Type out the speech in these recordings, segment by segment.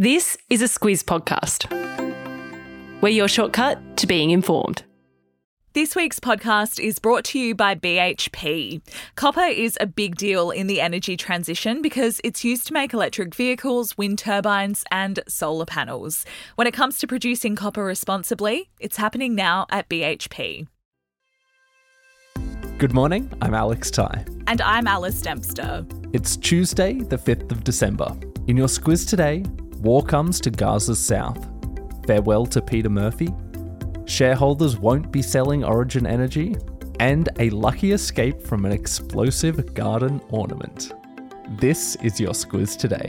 This is a Squiz podcast. We're your shortcut to being informed. This week's podcast is brought to you by BHP. Copper is a big deal in the energy transition because it's used to make electric vehicles, wind turbines, and solar panels. When it comes to producing copper responsibly, it's happening now at BHP. Good morning, I'm Alex Ty. And I'm Alice Dempster. It's Tuesday, the 5th of December. In your squiz today, war comes to Gaza's south. Farewell to Peta Murphy. Shareholders won't be selling Origin Energy. And a lucky escape from an explosive garden ornament. This is your squiz today.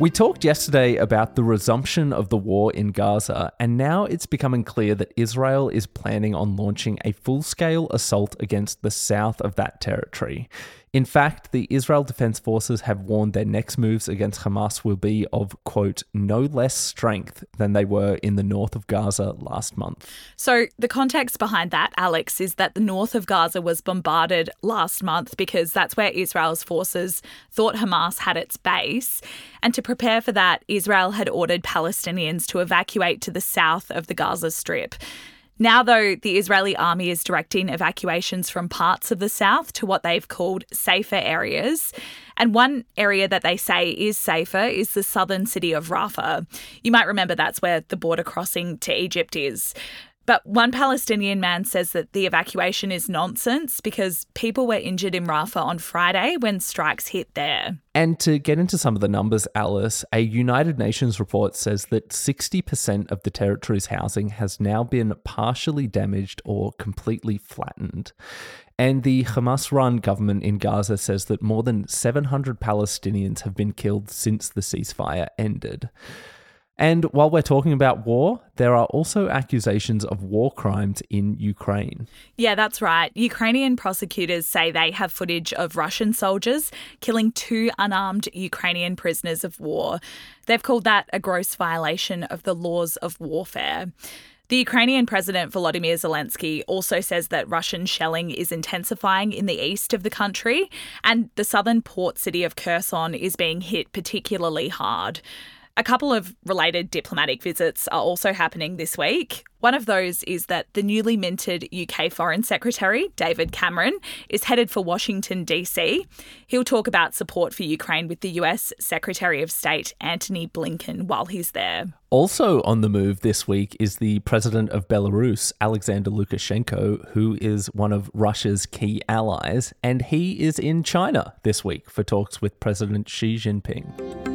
We talked yesterday about the resumption of the war in Gaza, and now it's becoming clear that Israel is planning on launching a full scale assault against the south of that territory. In fact, the Israel Defense Forces have warned their next moves against Hamas will be of, quote, no less strength than they were in the north of Gaza last month. So, the context behind that, Alex, is that the north of Gaza was bombarded last month because that's where Israel's forces thought Hamas had its base. And to prepare for that, Israel had ordered Palestinians to evacuate to the south of the Gaza Strip. Now, though, the Israeli army is directing evacuations from parts of the south to what they've called safer areas. And one area that they say is safer is the southern city of Rafah. You might remember that's where the border crossing to Egypt is. But one Palestinian man says that the evacuation is nonsense because people were injured in Rafah on Friday when strikes hit there. And to get into some of the numbers, Alice, a United Nations report says that 60% of the territory's housing has now been partially damaged or completely flattened. And the Hamas run government in Gaza says that more than 700 Palestinians have been killed since the ceasefire ended. And while we're talking about war, there are also accusations of war crimes in Ukraine. Yeah, that's right. Ukrainian prosecutors say they have footage of Russian soldiers killing two unarmed Ukrainian prisoners of war. They've called that a gross violation of the laws of warfare. The Ukrainian President Volodymyr Zelensky also says that Russian shelling is intensifying in the east of the country, and the southern port city of Kherson is being hit particularly hard. A couple of related diplomatic visits are also happening this week. One of those is that the newly minted UK Foreign Secretary, David Cameron, is headed for Washington, D.C. He'll talk about support for Ukraine with the US Secretary of State, Antony Blinken, while he's there. Also on the move this week is the president of Belarus, Alexander Lukashenko, who is one of Russia's key allies, and he is in China this week for talks with President Xi Jinping.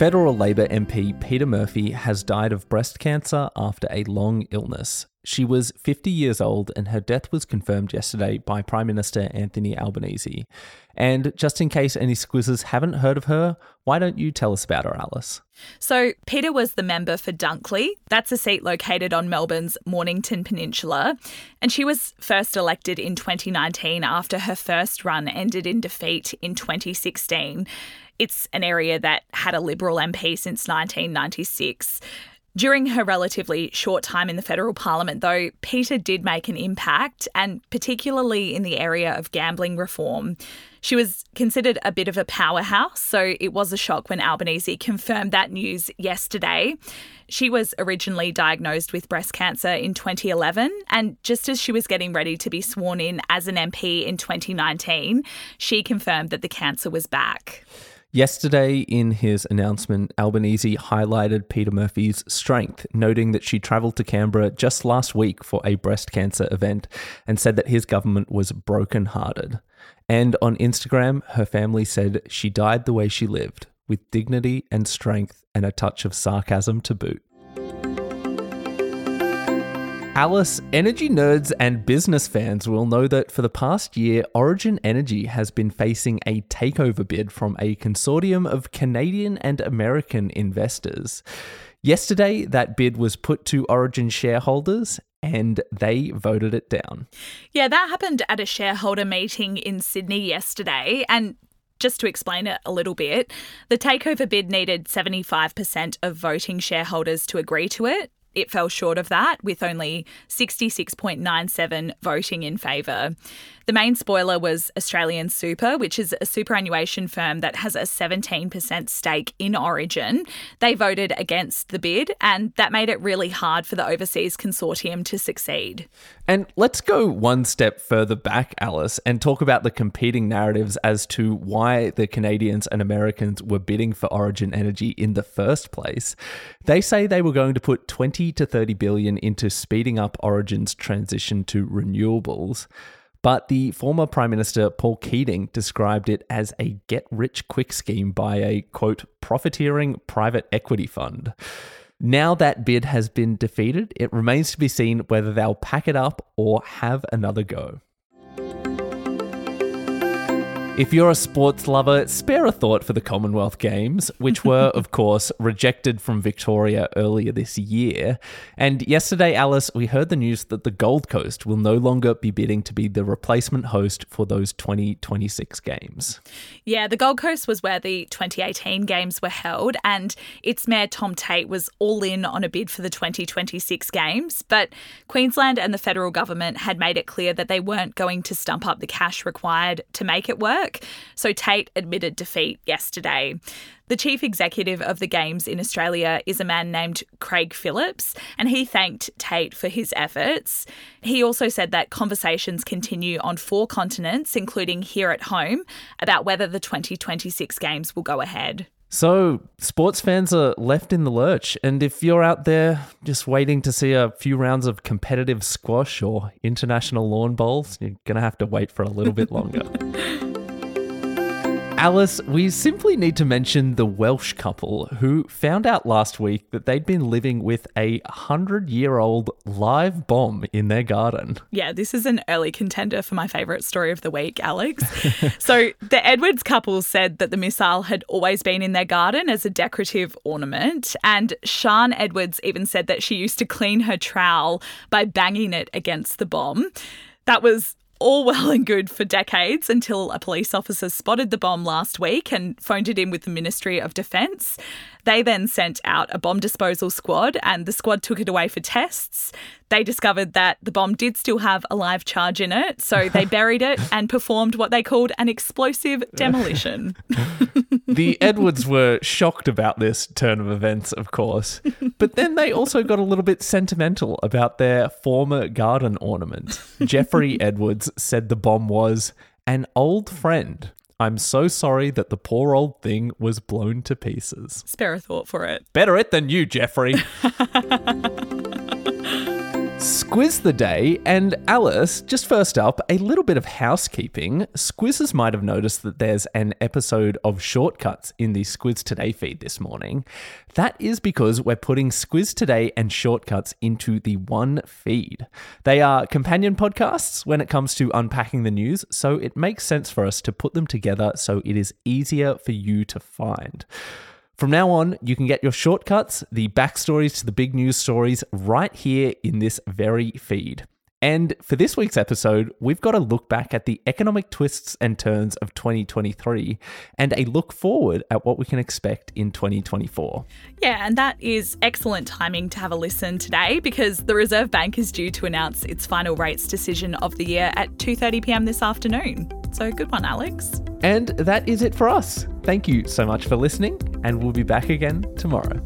Federal Labor MP Peta Murphy has died of breast cancer after a long illness. She was 50 years old and her death was confirmed yesterday by Prime Minister Anthony Albanese. And just in case any squizzers haven't heard of her, why don't you tell us about her, Alice? So, Peta was the member for Dunkley. That's a seat located on Melbourne's Mornington Peninsula. And she was first elected in 2019 after her first run ended in defeat in 2016. It's an area that had a Liberal MP since 1996. During her relatively short time in the federal parliament, though, Peta did make an impact, and particularly in the area of gambling reform. She was considered a bit of a powerhouse, so it was a shock when Albanese confirmed that news yesterday. She was originally diagnosed with breast cancer in 2011, and just as she was getting ready to be sworn in as an MP in 2019, she confirmed that the cancer was back. Yesterday, in his announcement, Albanese highlighted Peta Murphy's strength, noting that she travelled to Canberra just last week for a breast cancer event and said that his government was broken-hearted. And on Instagram, her family said she died the way she lived, with dignity and strength and a touch of sarcasm to boot. Alice, energy nerds and business fans will know that for the past year, Origin Energy has been facing a takeover bid from a consortium of Canadian and American investors. Yesterday, that bid was put to Origin shareholders and they voted it down. Yeah, that happened at a shareholder meeting in Sydney yesterday. And just to explain it a little bit, the takeover bid needed 75% of voting shareholders to agree to it it fell short of that, with only 66.97 voting in favour. The main spoiler was Australian Super, which is a superannuation firm that has a 17% stake in Origin. They voted against the bid, and that made it really hard for the overseas consortium to succeed. And let's go one step further back, Alice, and talk about the competing narratives as to why the Canadians and Americans were bidding for Origin Energy in the first place. They say they were going to put 20 to 30 billion into speeding up Origin's transition to renewables. But the former Prime Minister Paul Keating described it as a get rich quick scheme by a quote, profiteering private equity fund. Now that bid has been defeated, it remains to be seen whether they'll pack it up or have another go. If you're a sports lover, spare a thought for the Commonwealth Games, which were, of course, rejected from Victoria earlier this year. And yesterday, Alice, we heard the news that the Gold Coast will no longer be bidding to be the replacement host for those 2026 Games. Yeah, the Gold Coast was where the 2018 Games were held, and its Mayor Tom Tate was all in on a bid for the 2026 Games. But Queensland and the federal government had made it clear that they weren't going to stump up the cash required to make it work work. So Tate admitted defeat yesterday. The chief executive of the Games in Australia is a man named Craig Phillips, and he thanked Tate for his efforts. He also said that conversations continue on four continents, including here at home, about whether the 2026 Games will go ahead. So, sports fans are left in the lurch. And if you're out there just waiting to see a few rounds of competitive squash or international lawn bowls, you're going to have to wait for a little bit longer. Alice, we simply need to mention the Welsh couple who found out last week that they'd been living with a hundred year old live bomb in their garden. Yeah, this is an early contender for my favourite story of the week, Alex. so, the Edwards couple said that the missile had always been in their garden as a decorative ornament. And Sian Edwards even said that she used to clean her trowel by banging it against the bomb. That was all well and good for decades until a police officer spotted the bomb last week and phoned it in with the Ministry of Defence. They then sent out a bomb disposal squad, and the squad took it away for tests. They discovered that the bomb did still have a live charge in it, so they buried it and performed what they called an explosive demolition. the Edwards were shocked about this turn of events, of course, but then they also got a little bit sentimental about their former garden ornament. Jeffrey Edwards said the bomb was an old friend I'm so sorry that the poor old thing was blown to pieces. Spare a thought for it. Better it than you, Jeffrey. Squiz the day, and Alice, just first up, a little bit of housekeeping. Squizzes might have noticed that there's an episode of Shortcuts in the Squiz Today feed this morning. That is because we're putting Squiz Today and Shortcuts into the one feed. They are companion podcasts when it comes to unpacking the news, so it makes sense for us to put them together so it is easier for you to find. From now on, you can get your shortcuts, the backstories to the big news stories, right here in this very feed. And for this week's episode, we've got a look back at the economic twists and turns of 2023 and a look forward at what we can expect in 2024. Yeah, and that is excellent timing to have a listen today because the Reserve Bank is due to announce its final rates decision of the year at 2:30 p.m. this afternoon. So good one, Alex. And that is it for us. Thank you so much for listening, and we'll be back again tomorrow.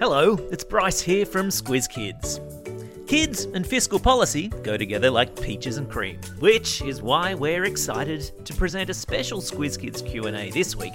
Hello, it's Bryce here from Squiz Kids. Kids and fiscal policy go together like peaches and cream, which is why we're excited to present a special Squiz Kids Q&A this week